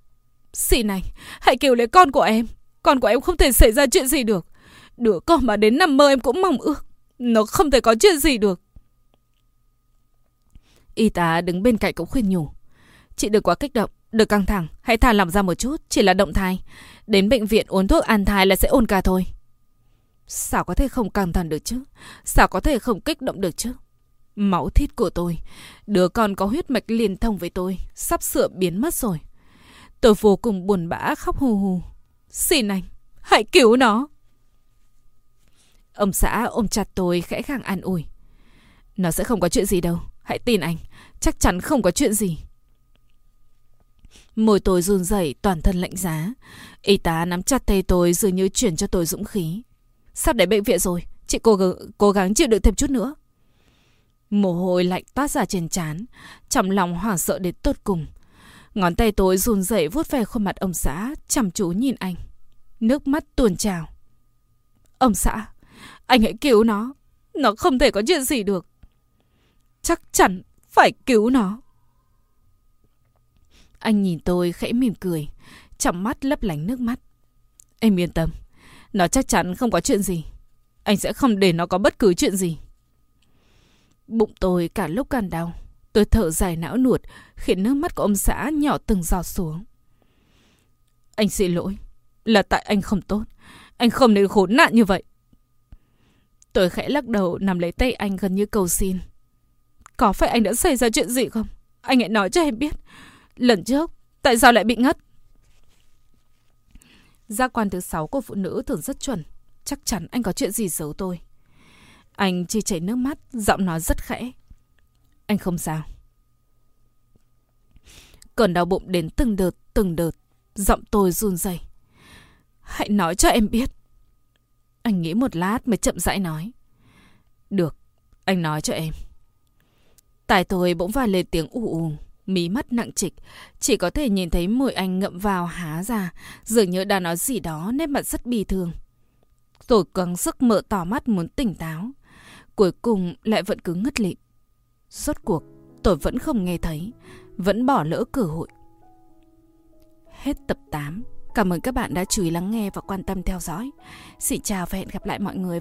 Xị này, hãy cứu lấy con của em. Con của em không thể xảy ra chuyện gì được. Đứa con mà đến nằm mơ em cũng mong ước. Nó không thể có chuyện gì được. Y tá đứng bên cạnh cũng khuyên nhủ. Chị đừng quá kích động, đừng căng thẳng, hãy thả lỏng ra một chút, chỉ là động thai. Đến bệnh viện uống thuốc an thai là sẽ ổn cả thôi. Sao có thể không căng thẳng được chứ? Sao có thể không kích động được chứ? Máu thịt của tôi, đứa con có huyết mạch liên thông với tôi, sắp sửa biến mất rồi. Tôi vô cùng buồn bã khóc hù hù. Xin anh, hãy cứu nó. Ông xã ôm chặt tôi khẽ khàng an ủi. Nó sẽ không có chuyện gì đâu, hãy tin anh, chắc chắn không có chuyện gì. Môi tôi run rẩy, toàn thân lạnh giá. Y tá nắm chặt tay tôi dường như chuyển cho tôi dũng khí. Sắp đến bệnh viện rồi, chị cố, cố gắng chịu đựng thêm chút nữa. Mồ hôi lạnh toát ra trên trán, trong lòng hoảng sợ đến tột cùng. Ngón tay tôi run rẩy vuốt về khuôn mặt ông xã, chăm chú nhìn anh. Nước mắt tuôn trào. Ông xã, anh hãy cứu nó. Nó không thể có chuyện gì được. Chắc chắn phải cứu nó. Anh nhìn tôi khẽ mỉm cười, trong mắt lấp lánh nước mắt. Em yên tâm, nó chắc chắn không có chuyện gì. Anh sẽ không để nó có bất cứ chuyện gì. Bụng tôi cả lúc càng đau. Tôi thở dài não nuột, khiến nước mắt của ông xã nhỏ từng giọt xuống. Anh xin lỗi, là tại anh không tốt. Anh không nên khốn nạn như vậy. Tôi khẽ lắc đầu nằm lấy tay anh gần như cầu xin. Có phải anh đã xảy ra chuyện gì không? Anh hãy nói cho em biết. Lần trước, tại sao lại bị ngất? Giác quan thứ sáu của phụ nữ thường rất chuẩn. Chắc chắn anh có chuyện gì giấu tôi. Anh chỉ chảy nước mắt, giọng nói rất khẽ. Anh không sao. Cơn đau bụng đến từng đợt, từng đợt. Giọng tôi run rẩy. Hãy nói cho em biết. Anh nghĩ một lát mới chậm rãi nói. Được, anh nói cho em. Tài tôi bỗng vài lên tiếng ù ù mí mắt nặng trịch, chỉ có thể nhìn thấy môi anh ngậm vào há ra, dường như đã nói gì đó nét mặt rất bi thương. Tôi căng sức mở tỏ mắt muốn tỉnh táo, cuối cùng lại vẫn cứ ngất lịm. rốt cuộc, tôi vẫn không nghe thấy, vẫn bỏ lỡ cơ hội. hết tập 8. Cảm ơn các bạn đã chú ý lắng nghe và quan tâm theo dõi. Xin chào và hẹn gặp lại mọi người.